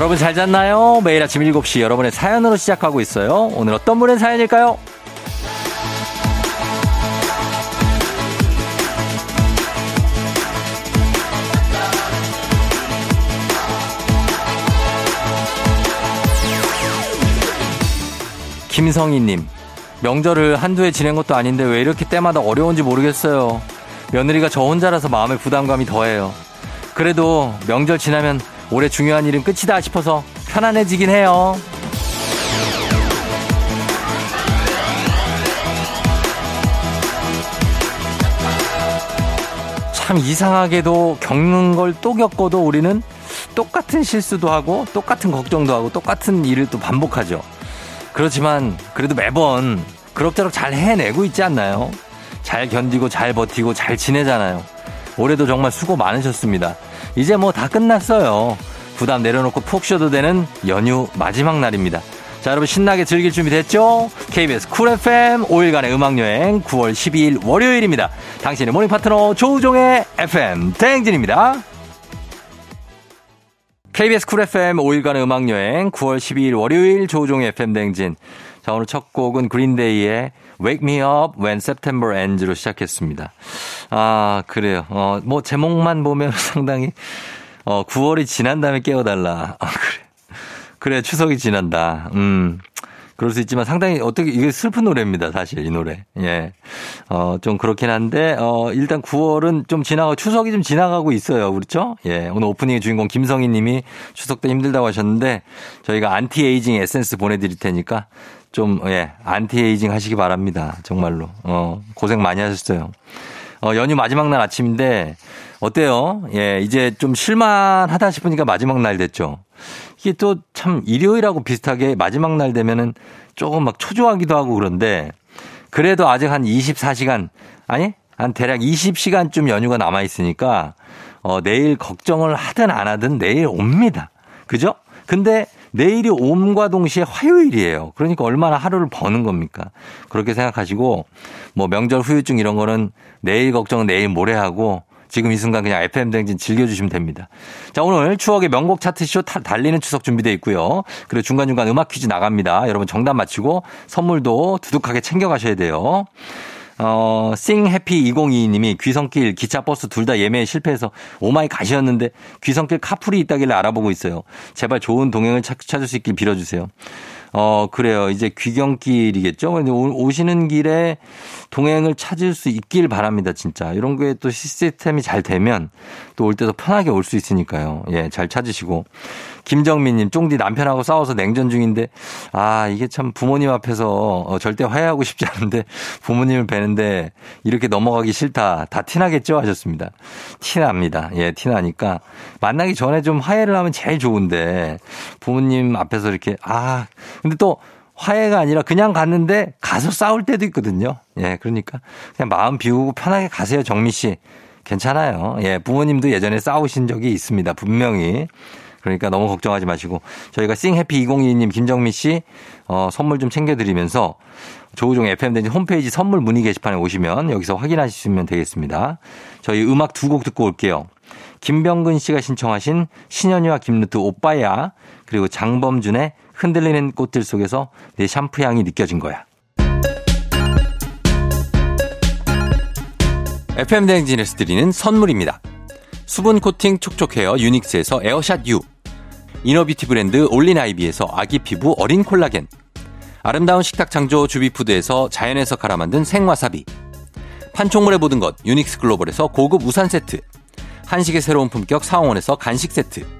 여러분 잘 잤나요? 매일 아침 7시 여러분의 사연으로 시작하고 있어요. 오늘 어떤 분의 사연일까요? 김성희님, 명절을 한두 해 지낸 것도 아닌데 왜 이렇게 때마다 어려운지 모르겠어요. 며느리가 저 혼자라서 마음의 부담감이 더해요. 그래도 명절 지나면 올해 중요한 일은 끝이다 싶어서 편안해지긴 해요. 참 이상하게도 겪는 걸 또 겪어도 우리는 똑같은 실수도 하고 똑같은 걱정도 하고 똑같은 일을 또 반복하죠. 그렇지만 그래도 매번 그럭저럭 잘 해내고 있지 않나요? 잘 견디고 잘 버티고 잘 지내잖아요. 올해도 정말 수고 많으셨습니다. 이제 뭐 다 끝났어요. 부담 내려놓고 푹 쉬어도 되는 연휴 마지막 날입니다. 자, 여러분 신나게 즐길 준비 됐죠? KBS 쿨 FM 5일간의 음악여행 9월 12일 월요일입니다. 당신의 morning 파트너 조우종의 FM 대행진입니다. KBS 쿨 FM 5일간의 음악여행 9월 12일 월요일 조우종의 FM 대행진. 자, 오늘 첫 곡은 그린데이의 Wake Me Up When September Ends로 시작했습니다. 아, 그래요. 어, 뭐 제목만 보면 상당히 어, 9월이 지난 다음에 깨워달라. 아, 그래. 그래, 추석이 지난다. 음. 그럴 수 있지만 상당히 어떻게 이게 슬픈 노래입니다. 사실 이 노래. 예. 어, 좀 그렇긴 한데 어, 일단 9월은 좀 지나고 추석이 좀 지나가고 있어요. 그렇죠? 예. 오늘 오프닝의 주인공 김성희 님이 추석 때 힘들다고 하셨는데 저희가 안티에이징 에센스 보내 드릴 테니까 좀 예, 안티에이징 하시기 바랍니다. 정말로. 어, 고생 많이 하셨어요. 어, 연휴 마지막 날 아침인데 어때요? 예, 이제 좀 쉴만하다 싶으니까 마지막 날 됐죠. 이게 또 참 일요일하고 비슷하게 마지막 날 되면은 조금 막 초조하기도 하고 그런데 그래도 아직 한 24시간 아니 한 대략 20시간쯤 연휴가 남아 있으니까 어 내일 걱정을 하든 안 하든 내일 옵니다. 그죠? 근데 내일이 옴과 동시에 화요일이에요. 그러니까 얼마나 하루를 버는 겁니까? 그렇게 생각하시고 뭐 명절 후유증 이런 거는 내일 걱정은 내일 모레 하고 지금 이 순간 그냥 FM 댕진 즐겨주시면 됩니다. 자, 오늘 추억의 명곡 차트쇼 달리는 추석 준비되어 있고요. 그리고 중간중간 음악 퀴즈 나갑니다. 여러분 정답 맞히고 선물도 두둑하게 챙겨가셔야 돼요. 어, 싱해피 2022님이 귀성길, 기차, 버스 둘 다 예매에 실패해서 oh my gosh였는데 귀성길 카풀이 있다길래 알아보고 있어요. 제발 좋은 동행을 찾을 수 있길 빌어주세요. 어, 그래요. 이제 귀경길이겠죠? 근데 오시는 길에 동행을 찾을 수 있길 바랍니다, 진짜. 이런 게 또 시스템이 잘 되면 또 올 때도 편하게 올 수 있으니까요. 예, 잘 찾으시고. 김정민님, 쫑디 남편하고 싸워서 냉전 중인데, 아, 이게 참 부모님 앞에서 어, 절대 화해하고 싶지 않은데 부모님을 뵈는데 이렇게 넘어가기 싫다. 다 티나겠죠? 하셨습니다. 티납니다. 예, 티나니까. 만나기 전에 좀 화해를 하면 제일 좋은데 부모님 앞에서 이렇게, 아, 근데 또 화해가 아니라 그냥 갔는데 가서 싸울 때도 있거든요. 예, 그러니까 그냥 마음 비우고 편하게 가세요, 정미 씨. 괜찮아요. 예, 부모님도 예전에 싸우신 적이 있습니다. 분명히. 그러니까 너무 걱정하지 마시고 저희가 싱해피 2022님 김정미 씨 어, 선물 좀 챙겨드리면서 조우종 FM 댕진 홈페이지 선물 문의 게시판에 오시면 여기서 확인하시면 되겠습니다. 저희 음악 두 곡 듣고 올게요. 김병근 씨가 신청하신 신현이와 김루트 오빠야 그리고 장범준의 흔들리는 꽃들 속에서 내 샴푸 향이 느껴진 거야. FM 대행진에서 드리는 선물입니다. 수분 코팅 촉촉 헤어 유닉스에서 에어샷 U. inner beauty 브랜드 올린아이비에서 아기 피부 어린 콜라겐. 아름다운 식탁 창조 주비푸드에서 자연에서 갈아 만든 생와사비. 판촉물의 모든 것 유닉스 글로벌에서 고급 우산 세트. 한식의 새로운 품격 사원에서 간식 세트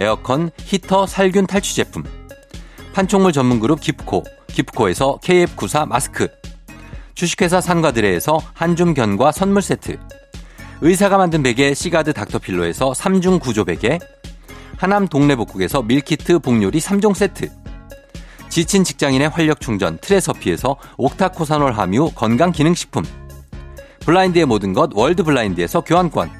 에어컨, 히터, 살균 탈취 제품. 판촉물 전문 그룹 기프코, 기프코에서 KF94 마스크. 주식회사 산과드레에서 한줌 견과 선물 세트. 의사가 만든 베개 시가드 닥터필로에서 3중 구조 베개. 하남 동네복국에서 meal kit 복요리 3종 세트. 지친 직장인의 활력 충전 트레서피에서 옥타코사놀 함유 건강기능식품. 블라인드의 모든 것 월드 블라인드에서 교환권.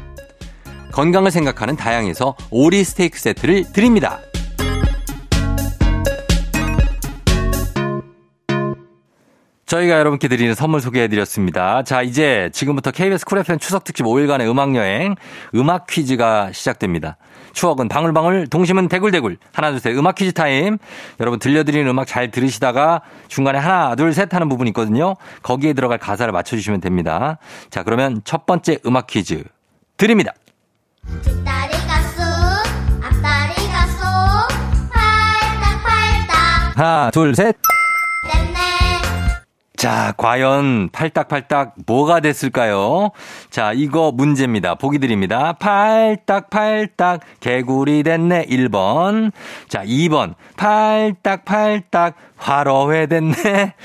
건강을 생각하는 다양에서 오리 스테이크 세트를 드립니다. 저희가 여러분께 드리는 선물 소개해드렸습니다. 자, 이제 지금부터 KBS 쿨 FM 추석 특집 5일간의 음악여행, 음악 퀴즈가 시작됩니다. 추억은 방울방울, 동심은 대굴대굴. 하나, 둘, 셋, 음악 퀴즈 타임. 여러분 들려드리는 음악 잘 들으시다가 중간에 하나, 둘, 셋 하는 부분 있거든요. 거기에 들어갈 가사를 맞춰주시면 됩니다. 자, 그러면 첫 번째 음악 퀴즈 드립니다. 하나, 둘, 셋. 됐네 자, 과연 팔딱팔딱 뭐가 됐을까요? 자, 이거 문제입니다. 보기 드립니다. 팔딱팔딱 개구리 됐네 1번. 자, 2번. 팔딱팔딱 화로회 됐네.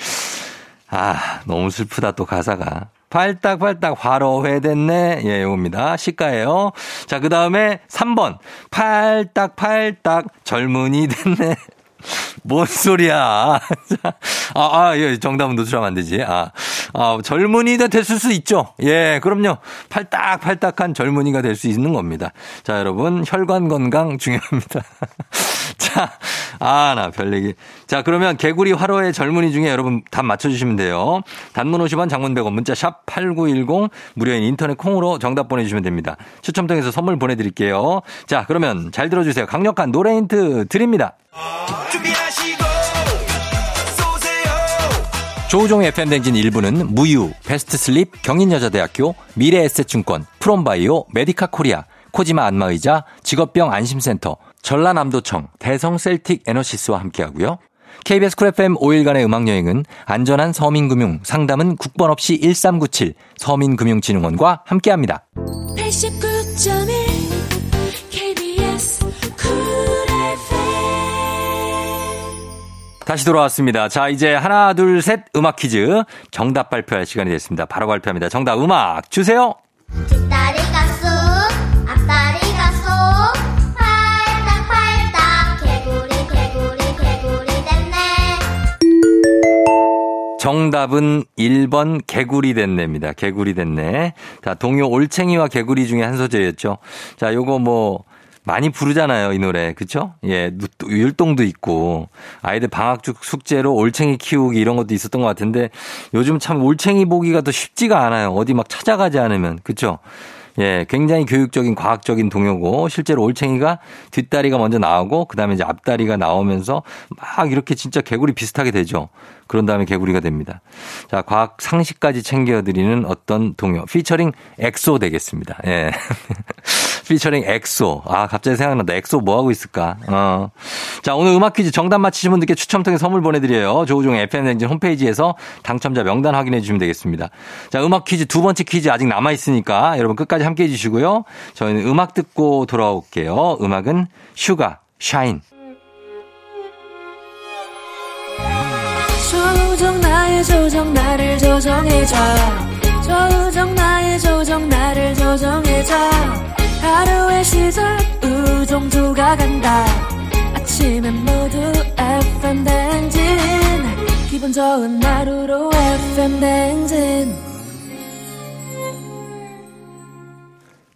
아, 너무 슬프다 또 가사가. 팔딱팔딱 화로회 됐네. 예, 요겁니다. 시가예요. 자, 그 다음에 3번. 팔딱팔딱 젊은이 됐네. 뭔 소리야. 아, 아, 예, 정답은 노출하면 안 되지. 아, 아, 젊은이가 됐을 수 있죠. 예, 그럼요. 팔딱팔딱한 젊은이가 될 수 있는 겁니다. 자, 여러분, 혈관 건강 중요합니다. 자, 아, 나 별 얘기. 자, 그러면 개구리 화로의 젊은이 중에 여러분 답 맞춰주시면 돼요. 단문 50원, 장문 100원, 문자 샵 8910, 무료인 인터넷 콩으로 정답 보내주시면 됩니다. 추첨 통해서 선물 보내드릴게요. 자, 그러면 잘 들어주세요. 강력한 노래 힌트 드립니다. 준비하시고 쏘세요 조우종의 FM 대행진 1부는 무유, 베스트 슬립, 경인여자대학교, 미래에셋증권, 프롬바이오, 메디카 코리아, 코지마 안마의자, 직업병 안심센터, 전라남도청, 대성 셀틱 에너시스와 함께하고요. KBS 쿨 FM 5일간의 음악여행은 안전한 서민금융, 상담은 국번 없이 1397 서민금융진흥원과 함께합니다. 89.1 다시 돌아왔습니다. 자, 이제 하나, 둘, 셋 음악 퀴즈 정답 발표할 시간이 됐습니다. 바로 발표합니다. 정답 음악 주세요. 뒷다리가 쑥 앞다리가 쏙 팔딱 팔딱 개구리 개구리 개구리 됐네 정답은 1번 개구리 됐네입니다. 개구리 됐네. 자, 동요 올챙이와 개구리 중에 한 소절이었죠. 자, 요거 뭐 많이 부르잖아요, 이 노래. 그쵸? 예, 또 율동도 있고 아이들 방학 중 숙제로 올챙이 키우기 이런 것도 있었던 것 같은데 요즘 참 올챙이 보기가 더 쉽지가 않아요. 어디 막 찾아가지 않으면. 그쵸? 예, 굉장히 교육적인 과학적인 동요고 실제로 올챙이가 뒷다리가 먼저 나오고 그다음에 이제 앞다리가 나오면서 막 이렇게 진짜 개구리 비슷하게 되죠. 그런 다음에 개구리가 됩니다. 자, 과학 상식까지 챙겨 드리는 어떤 동요 피처링 엑소 되겠습니다. 예. 피처링 엑소. 아, 갑자기 생각난다. 엑소 뭐 하고 있을까? 어. 자, 오늘 음악 퀴즈 정답 맞히신 분들께 추첨 통해 선물 보내드려요. 조우종 FM댕진 홈페이지에서 당첨자 명단 확인해 주시면 되겠습니다. 자, 음악 퀴즈 두 번째 퀴즈 아직 남아있으니까 여러분 끝까지 함께 해주시고요. 저희는 음악 듣고 돌아올게요. 음악은 슈가, Shine. 조정 나의 조정 나를 조정해줘 조정 나의 조정 나를 조정해줘 하루의 시절 우정조가 간다 아침엔 모두 FM 댕진 기분 좋은 하루로 FM 댕진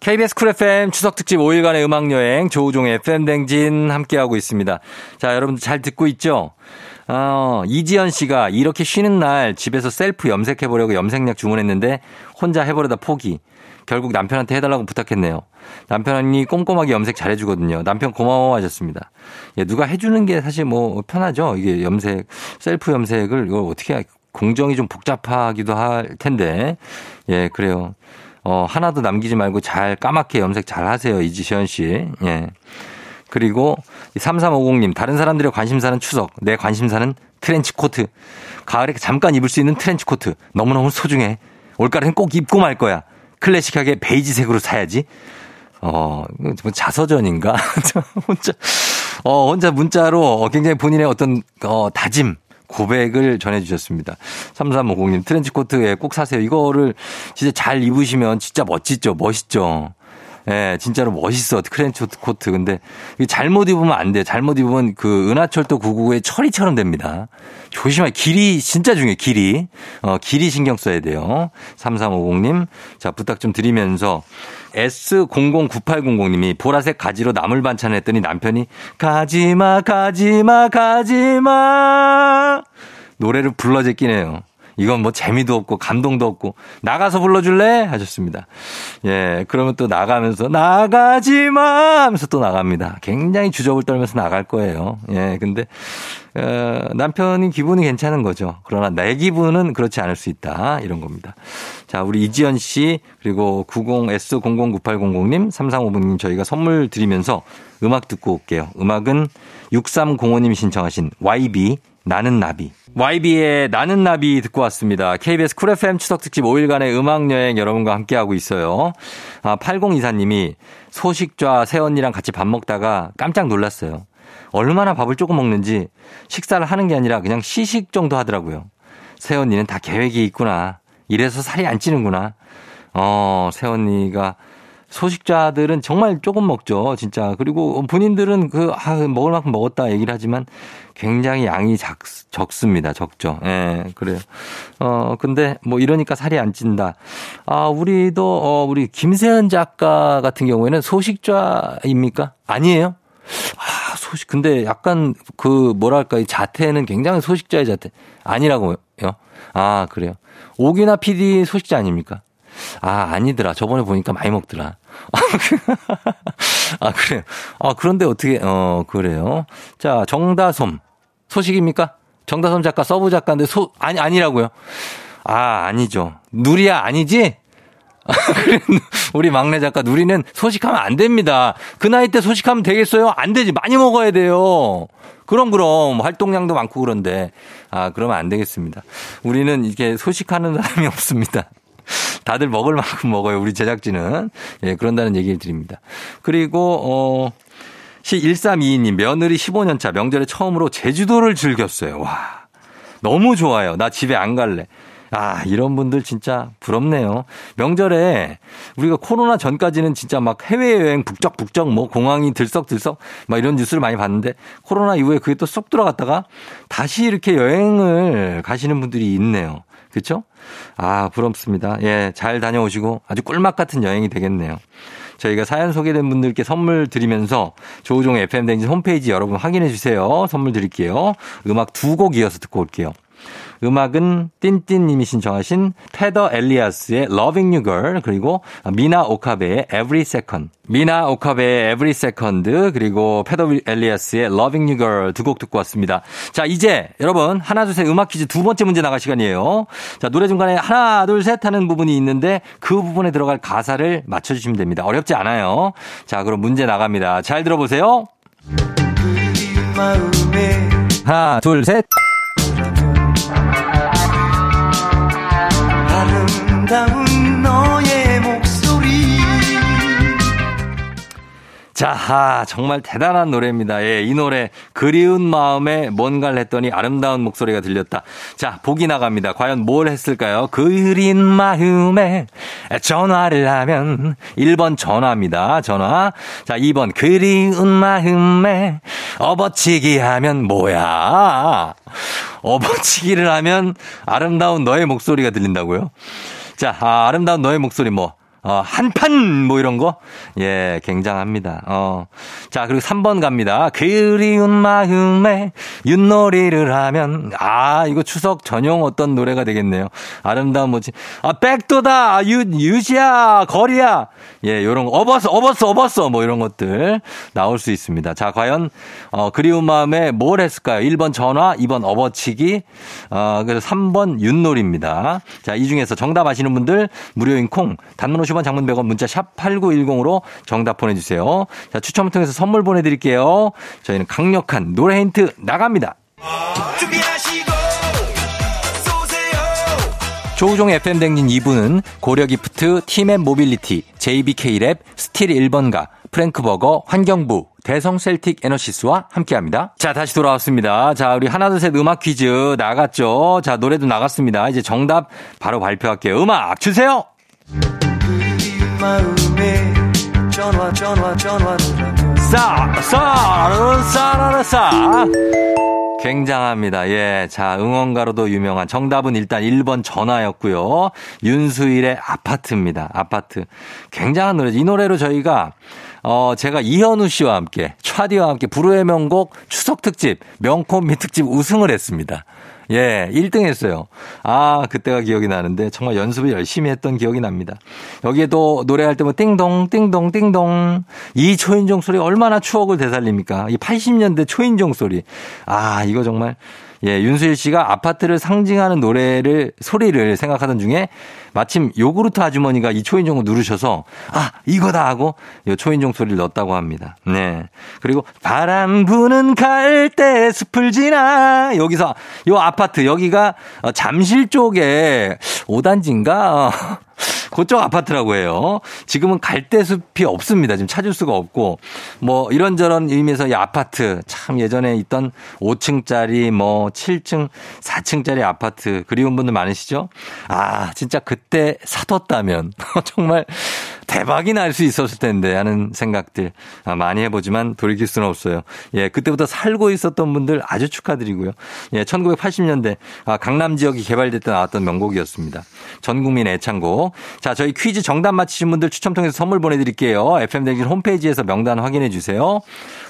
KBS 쿨 FM 추석 특집 5일간의 음악 여행 조우종의 FM 댕진 함께하고 있습니다. 자, 여러분들 잘 듣고 있죠? 어, 이지연 씨가 이렇게 쉬는 날 집에서 셀프 염색해 보려고 염색약 주문했는데 혼자 해보려다 포기. 결국 남편한테 해달라고 부탁했네요. 남편이 꼼꼼하게 염색 잘해주거든요. 남편 고마워하셨습니다. 예, 누가 해주는 게 사실 뭐 편하죠. 이게 염색, 셀프 염색을 이걸 어떻게 하- 공정이 좀 복잡하기도 할 텐데. 예, 그래요. 어, 하나도 남기지 말고 잘 까맣게 염색 잘 하세요. 이지현 씨. 예. 그리고 3350님, 다른 사람들의 관심사는 추석, 내 관심사는 트렌치 코트. 가을에 잠깐 입을 수 있는 트렌치 코트. 너무너무 소중해. 올가을엔 꼭 입고 말 거야. 클래식하게 베이지색으로 사야지. 어, 뭐 자서전인가? 저 혼자, 어, 혼자 문자로 어, 굉장히 본인의 어떤, 어, 다짐, 고백을 전해주셨습니다. 3350님, 트렌치 코트에 꼭 사세요. 이거를 진짜 잘 입으시면 진짜 멋지죠? 멋있죠? 예, 진짜로 멋있어. 트렌치 코트. 근데 잘못 입으면 안 돼요. 잘못 입으면 그 은하철도 999의 철이처럼 됩니다. 조심하게. 길이 진짜 중요해요. 길이. 어, 길이 신경 써야 돼요. 3350님. 자, 부탁 좀 드리면서 S009800님이 보라색 가지로 나물 반찬을 했더니 남편이 가지마, 가지마, 가지마. 노래를 불러 제끼네요. 이건 뭐 재미도 없고 감동도 없고 나가서 불러줄래 하셨습니다. 예, 그러면 또 나가면서 나가지 마 하면서 또 나갑니다. 굉장히 주접을 떨면서 나갈 거예요. 예, 근데 어, 남편이 기분이 괜찮은 거죠. 그러나 내 기분은 그렇지 않을 수 있다 이런 겁니다. 자, 우리 이지연 씨 그리고 90S009800님 3350님 저희가 선물 드리면서 음악 듣고 올게요. 음악은 6305님 신청하신 YB 나는 나비. YB의 나는 나비 듣고 왔습니다. KBS 쿨 FM 추석 특집 5일간의 음악 여행 여러분과 함께하고 있어요. 아, 8024님이 소식좌 새언니랑 같이 밥 먹다가 깜짝 놀랐어요. 얼마나 밥을 조금 먹는지 식사를 하는 게 아니라 그냥 시식 정도 하더라고요. 새언니는 다 계획이 있구나. 이래서 살이 안 찌는구나. 어, 새언니가 소식자들은 정말 조금 먹죠, 진짜. 그리고 본인들은 그, 아, 먹을 만큼 먹었다 얘기를 하지만 굉장히 양이 작, 적습니다. 적죠. 예, 그래요. 어, 근데 뭐 이러니까 살이 안 찐다. 아, 우리도, 어, 우리 김세현 작가 같은 경우에는 소식자입니까? 아니에요? 아, 소식, 근데 약간 그, 뭐랄까, 이 자태는 굉장히 소식자의 자태. 아니라고요? 아, 그래요. 오기나 PD 소식자 아닙니까? 아, 아니더라. 저번에 보니까 많이 먹더라. 아, 그래요. 아, 그런데 어떻게, 어, 그래요. 자, 정다솜. 소식입니까? 정다솜 작가, 서브 작가인데 소, 아니, 아니라고요. 아, 아니죠. 누리야, 아니지? 우리 막내 작가 누리는 소식하면 안 됩니다. 그 나이 때 소식하면 되겠어요? 안 되지. 많이 먹어야 돼요. 그럼 그럼 활동량도 많고 그런데 아 그러면 안 되겠습니다. 우리는 이렇게 소식하는 사람이 없습니다. 다들 먹을 만큼 먹어요. 우리 제작진은. 예, 그런다는 얘기를 드립니다. 그리고, 어, 시 1322님, 며느리 15년차 명절에 처음으로 제주도를 즐겼어요. 와. 너무 좋아요. 나 집에 안 갈래. 아, 이런 분들 진짜 부럽네요. 명절에 우리가 코로나 전까지는 진짜 막 해외여행 북적북적 뭐 공항이 들썩들썩 막 이런 뉴스를 많이 봤는데 코로나 이후에 그게 또 쏙 들어갔다가 다시 이렇게 여행을 가시는 분들이 있네요. 그렇죠? 아, 부럽습니다. 예, 잘 다녀오시고 아주 꿀맛 같은 여행이 되겠네요. 저희가 사연 소개된 분들께 선물 드리면서 조우종 FM 댕진 홈페이지 여러분 확인해 주세요. 선물 드릴게요. 음악 두 곡 이어서 듣고 올게요. 음악은 띵띵님이 신청하신 테더 엘리아스의 Loving You Girl 그리고 미나 오카베의 Every Second 미나 오카베의 Every Second 그리고 페더 엘리아스의 Loving You Girl 두 곡 듣고 왔습니다. 자 이제 여러분 하나 둘 셋 음악 퀴즈 두 번째 문제 나갈 시간이에요. 자 노래 중간에 하나 둘 셋 하는 부분이 있는데 그 부분에 들어갈 가사를 맞춰주시면 됩니다. 어렵지 않아요. 자 그럼 문제 나갑니다. 잘 들어보세요. 하나 둘 셋. 아름다운 너의 목소리 자, 아, 정말 대단한 노래입니다. 예, 이 노래 그리운 마음에 뭔가를 했더니 아름다운 목소리가 들렸다. 자, 보기 나갑니다. 과연 뭘 했을까요? 그린 마음에 전화를 하면 1번 전화입니다. 전화. 자, 2번 그리운 마음에 업어치기 하면 뭐야? 업어치기를 하면 아름다운 너의 목소리가 들린다고요? 자, 아, 아름다운 너의 목소리 뭐 어, 한판, 뭐 이런 거? 예, 굉장합니다. 어. 자, 그리고 3번 갑니다. 그리운 마음에 윷놀이를 하면, 아, 이거 추석 전용 어떤 노래가 되겠네요. 아름다운 뭐지? 아, 백도다! 아, 유, 유시야! 거리야! 예, 요런 거. 업었어, 업었어, 업었어! 뭐 이런 것들 나올 수 있습니다. 자, 과연, 어, 그리운 마음에 뭘 했을까요? 1번 전화, 2번 업어치기, 어, 그래서 3번 윷놀이입니다. 자, 이 중에서 정답 아시는 분들 무료인 콩, 단문 50 50원 장문 100원 문자 샵 8910으로 정답 보내주세요. 자, 추첨을 통해서 선물 보내드릴게요. 저희는 강력한 노래 힌트 나갑니다. 준비하시고 조우종 FM댕진 2부는 고려기프트, 티맵 모빌리티, JBK랩, 스틸 1번가, 프랭크버거, 환경부, 대성 셀틱 에너시스와 함께합니다. 자, 다시 돌아왔습니다. 자, 우리 하나, 둘, 셋 음악 퀴즈 나갔죠? 자, 노래도 나갔습니다. 이제 정답 바로 발표할게요. 음악 주세요! 마음에 전화 전화 전화를 싸, 싸, 싸, 싸. 굉장합니다. 예. 자, 응원가로도 유명한 정답은 일단 1번 전화였고요. 윤수일의 아파트입니다. 아파트. 굉장한 노래죠. 이 노래로 저희가 어, 제가 이현우 씨와 함께, 차디와 함께 불후의 명곡 추석 특집, 명콤미 특집 우승을 했습니다. 예, 1등 했어요. 아, 그때가 기억이 나는데 정말 연습을 열심히 했던 기억이 납니다. 여기에도 노래할 때면 띵동, 띵동, 띵동. 이 초인종 소리 얼마나 추억을 되살립니까? 이 80년대 초인종 소리. 아, 이거 정말. 예, 윤수일 씨가 아파트를 상징하는 노래를, 소리를 생각하던 중에 마침 요구르트 아주머니가 이 초인종을 누르셔서 아, 이거다 하고 이 초인종 소리를 넣었다고 합니다. 네. 그리고 바람 부는 갈대 숲을 지나 여기서 요 아파트 여기가 어, 잠실 쪽에 5단지인가? 그쪽 아파트라고 해요. 지금은 갈대숲이 없습니다. 지금 찾을 수가 없고 뭐 이런저런 의미에서 이 아파트 참 예전에 있던 5층짜리 뭐 7층, 4층짜리 아파트 그리운 분들 많으시죠? 아 진짜 그때 사뒀다면 정말 대박이 날 수 있었을 텐데 하는 생각들 아, 많이 해보지만 돌이킬 수는 없어요. 예, 그때부터 살고 있었던 분들 아주 축하드리고요. 예, 1980년대 아, 강남 지역이 개발될 때 나왔던 명곡이었습니다. 전 국민 애창곡. 자, 저희 퀴즈 정답 맞히신 분들 추첨 통해서 선물 보내드릴게요. FM대진 홈페이지에서 명단 확인해 주세요.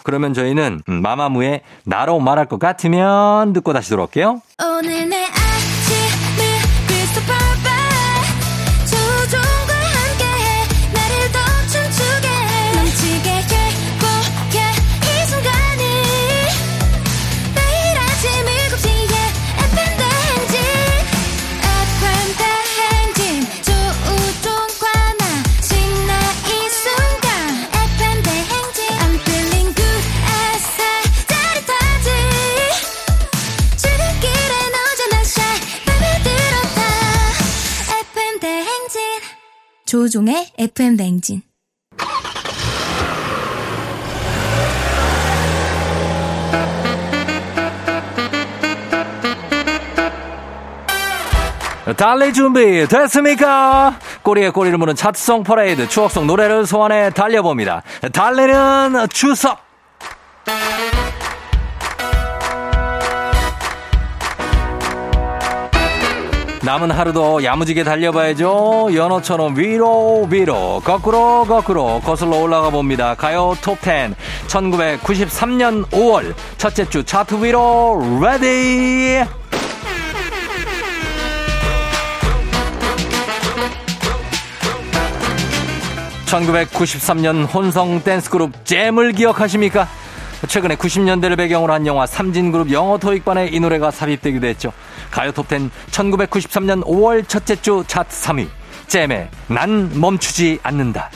그러면 저희는 음, 마마무의 나로 말할 것 같으면 듣고 다시 돌아올게요. 오늘 내 조종의 FM 대행진 달릴 준비 됐습니까? 꼬리에 꼬리를 무는 차트송 퍼레이드 추억송 노래를 소환해 달려봅니다. 달리는 추석. 남은 하루도 야무지게 달려봐야죠. 연어처럼 위로 위로 거꾸로 거꾸로 거슬러 올라가 봅니다. 가요 톱10 1993년 5월 첫째 주 차트 위로 ready. 1993년 혼성 댄스 그룹 잼을 기억하십니까? 최근에 90년대를 배경으로 한 영화 삼진그룹 영어 토익반에 이 노래가 삽입되기도 했죠. 가요 톱10 1993년 5월 첫째 주 차트 3위 잼의 난 멈추지 않는다.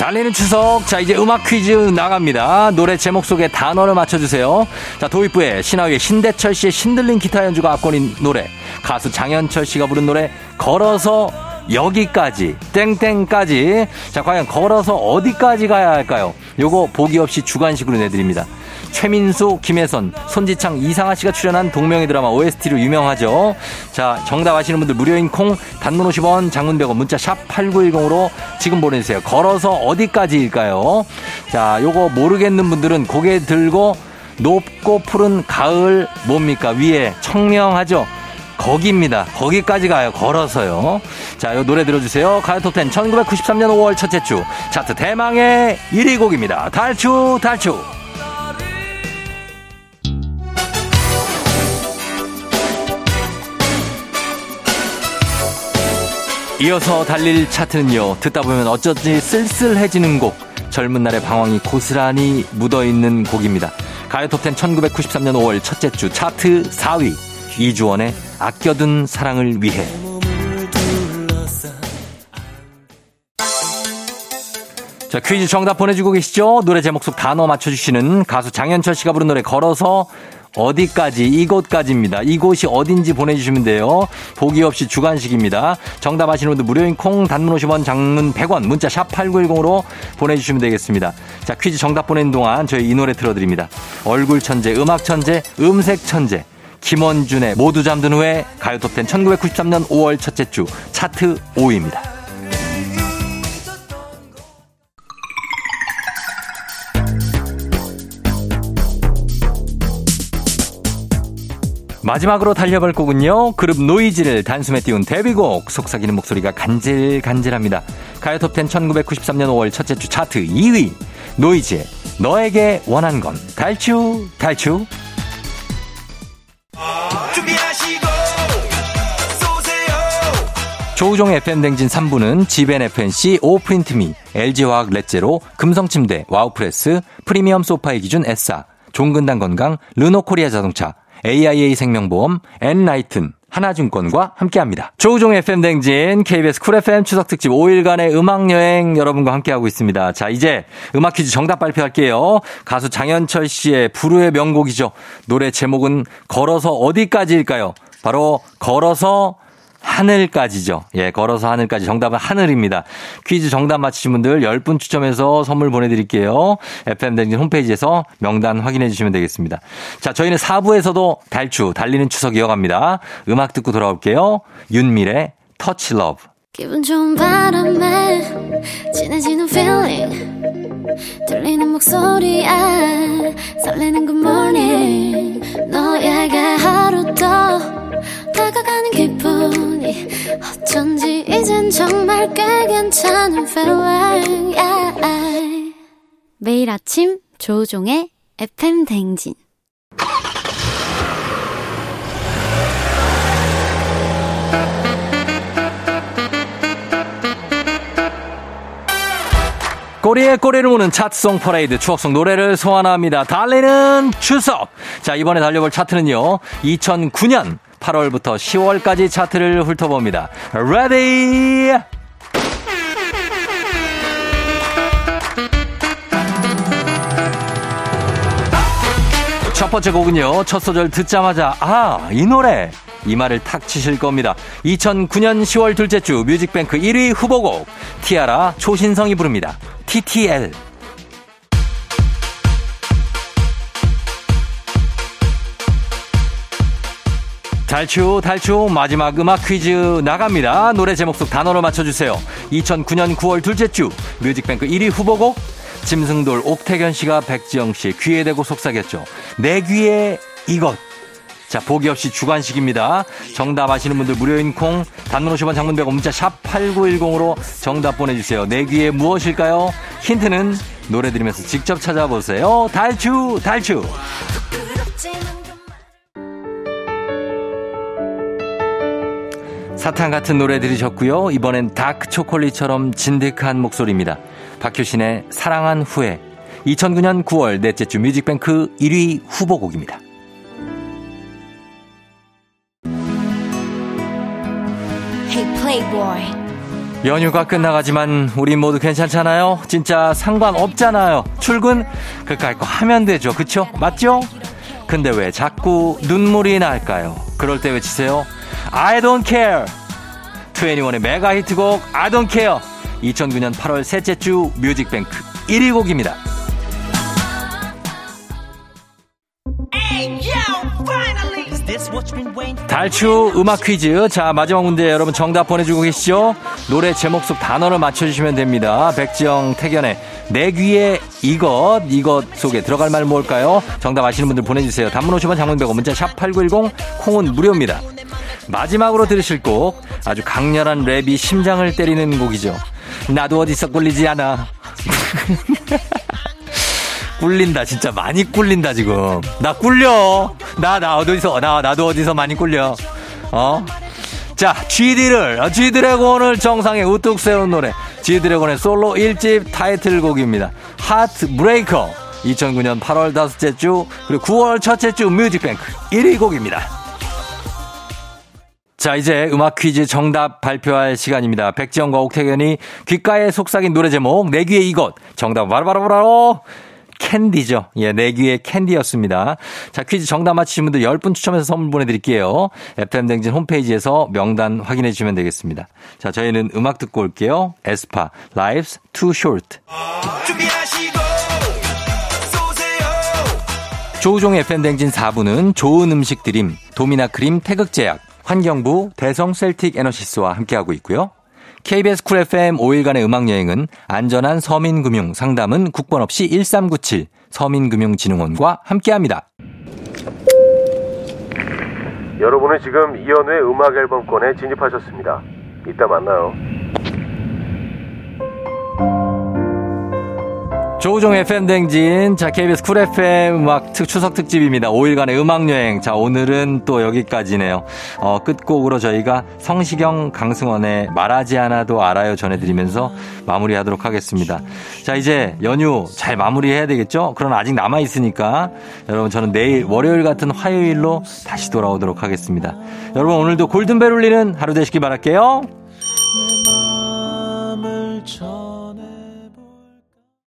달리는 추석. 자, 이제 음악 퀴즈 나갑니다. 노래 제목 속에 단어를 맞춰주세요. 자, 도입부에 신화의 신대철 씨의 신들린 기타 연주가 앞권인 노래. 가수 장현철 씨가 부른 노래, 걸어서 여기까지, 땡땡까지. 자, 과연 걸어서 어디까지 가야 할까요? 요거 보기 없이 주관식으로 내드립니다. 최민수, 김혜선, 손지창, 이상아 씨가 출연한 동명의 드라마 OST로 유명하죠. 자, 정답 아시는 분들 무료인 콩, 단문 50원, 장문 100원, 문자 샵 8910으로 지금 보내주세요. 걸어서 어디까지일까요? 자, 요거 모르겠는 분들은 고개 들고 높고 푸른 가을 뭡니까? 위에 청명하죠? 거기입니다. 거기까지 가요. 걸어서요. 자, 요 노래 들어주세요. 가요톱10 1993년 5월 첫째 주 차트 대망의 1위 곡입니다. 달추, 달추. 이어서 달릴 차트는요. 듣다 보면 어쩐지 쓸쓸해지는 곡. 젊은 날의 방황이 고스란히 묻어있는 곡입니다. 가요톱10 1993년 5월 첫째 주 차트 4위. 이주원의 아껴둔 사랑을 위해. 자, 퀴즈 정답 보내주고 계시죠? 노래 제목 속 단어 맞춰주시는 가수 장현철 씨가 부른 노래 걸어서 어디까지, 이곳까지입니다. 이곳이 어딘지 보내주시면 돼요. 보기 없이 주간식입니다. 정답 아시는 분들 무료인 콩, 단문 50원, 장문 100원, 문자 샵 8910으로 보내주시면 되겠습니다. 자, 퀴즈 정답 보내는 동안 저희 이 노래 틀어드립니다. 얼굴 천재, 음악 천재, 음색 천재. 김원준의 모두 잠든 후에 가요톱10 1993년 5월 첫째 주 차트 5위입니다. 마지막으로 달려볼 곡은요. 그룹 노이즈를 단숨에 띄운 데뷔곡 속삭이는 목소리가 간질간질합니다. 가요톱10 1993년 5월 첫째 주 차트 2위 노이즈의 너에게 원한 건 달추 달추 준비하시고 쏘세요. 조우종 FM 댕진 3부는 지벤 FNC, 오프린트미, LG화학 렛제로, 금성침대, 와우프레스, 프리미엄 소파의 기준 에싸, 종근당 건강, 르노코리아 자동차, AIA 생명보험, 엔라이튼, 하나증권과 함께합니다. 조우종 FM 댕진 KBS Cool FM 추석 특집 5일간의 음악 여행 여러분과 함께하고 있습니다. 자, 이제 음악 퀴즈 정답 발표할게요. 가수 장현철 씨의 불후의 명곡이죠. 노래 제목은 걸어서 어디까지일까요? 바로 걸어서 하늘까지죠. 예, 걸어서 하늘까지. 정답은 하늘입니다. 퀴즈 정답 맞히신 분들 10분 추첨해서 선물 보내드릴게요. FM댕진 홈페이지에서 명단 확인해 주시면 되겠습니다. 자, 저희는 4부에서도 달추, 달리는 추석 이어갑니다. 음악 듣고 돌아올게요. 윤미래, Touch Love. 기분 좋은 바람에 진해지는 feeling 들리는 목소리에 설레는 good morning 너에게 하루 더 다가가는 기분이 어쩐지 이젠 정말 꽤 괜찮은 feeling yeah. 매일 아침 조우종의 FM 댕진 꼬리에 꼬리를 무는 차트송 퍼레이드 추억송 노래를 소환합니다. 달리는 추석. 자, 이번에 달려볼 차트는요. 2009년 8월부터 10월까지 차트를 훑어봅니다. ready! 첫 번째 곡은요. 첫 소절 듣자마자 아, 이 노래. 이마를 탁 치실 겁니다. 2009년 10월 둘째 주 뮤직뱅크 1위 후보곡 티아라 초신성이 부릅니다. TTL. 달추 달추 마지막 음악 퀴즈 나갑니다. 노래 제목 속 단어를 맞춰주세요. 2009년 9월 둘째 주 뮤직뱅크 1위 후보곡 짐승돌 옥태견 씨가 백지영 씨 귀에 대고 속삭였죠. 내 귀에 이것. 자, 보기 없이 주관식입니다. 정답 아시는 분들 무료인 콩, 단문 50원 장문 100원 문자 샵 8910으로 정답 보내주세요. 내 귀에 무엇일까요? 힌트는 노래 들으면서 직접 찾아보세요. 달추, 달추. 사탕 같은 노래 들으셨고요. 이번엔 다크 초콜릿처럼 진득한 목소리입니다. 박효신의 사랑한 후에 2009년 9월 넷째 주 뮤직뱅크 1위 후보곡입니다. Hey 연휴가 끝나가지만 우리 모두 괜찮잖아요? 진짜 상관없잖아요. 출근 그까이 거 하면 되죠. 그쵸? 맞죠? 근데 왜 자꾸 눈물이 날까요? 그럴 때 외치세요. I don't care. 21의 메가 히트곡 I don't care. 2009년 8월 셋째 주 뮤직뱅크 1위 곡입니다. 달추 음악 퀴즈. 자, 마지막 문제 여러분 정답 보내주고 계시죠? 노래 제목 속 단어를 맞춰주시면 됩니다. 백지영, 태견의 내 귀에 이것, 이것 속에 들어갈 말 뭘까요? 정답 아시는 분들 보내주세요. 단문 50원 장문 100원 문자 샵8910 콩은 무료입니다. 마지막으로 들으실 곡 아주 강렬한 랩이 심장을 때리는 곡이죠. 나도 어디서 꿀리지 않아. 꿀린다 진짜 많이 꿀린다 지금. 나 꿀려. 나나 어디서 나 나도 어디서 많이 꿀려. 어 자 G드를 G드래곤을 정상에 우뚝 세운 노래. G드래곤의 솔로 1집 타이틀곡입니다. Heartbreaker 2009년 8월 다섯째 주 그리고 9월 첫째 주 뮤직뱅크 1위 곡입니다 자, 이제 음악 퀴즈 정답 발표할 시간입니다. 백지영과 옥택연이 귓가에 속삭인 노래 제목, 내 귀에 이것. 정답 바로바로바로 캔디죠. 예, 내 귀에 캔디였습니다. 자, 퀴즈 정답 맞히신 분들 10분 추첨해서 선물 보내드릴게요. FM댕진 홈페이지에서 명단 확인해 주시면 되겠습니다. 자, 저희는 음악 듣고 올게요. 에스파, Life's Too Short. 조우종의 FM댕진 4부는 좋은 음식 드림, 도미나 크림 태극제약, 환경부 대성 셀틱 에너시스와 함께하고 있고요. KBS Cool FM 5일간의 음악여행은 안전한 서민금융 상담은 국번 없이 1397 서민금융진흥원과 함께합니다. 여러분은 지금 이현우의 음악 앨범권에 진입하셨습니다. 이따 만나요. 조우종의 FM댕진. 자, KBS 쿨 FM 음악 특, 추석 특집입니다. 5일간의 음악여행. 자, 오늘은 또 여기까지네요. 어, 끝곡으로 저희가 성시경, 강승원의 말하지 않아도 알아요 전해드리면서 마무리하도록 하겠습니다. 자, 이제 연휴 잘 마무리해야 되겠죠? 그러나 아직 남아있으니까 여러분 저는 내일 월요일 같은 화요일로 다시 돌아오도록 하겠습니다. 여러분 오늘도 골든벨 울리는 하루 되시기 바랄게요.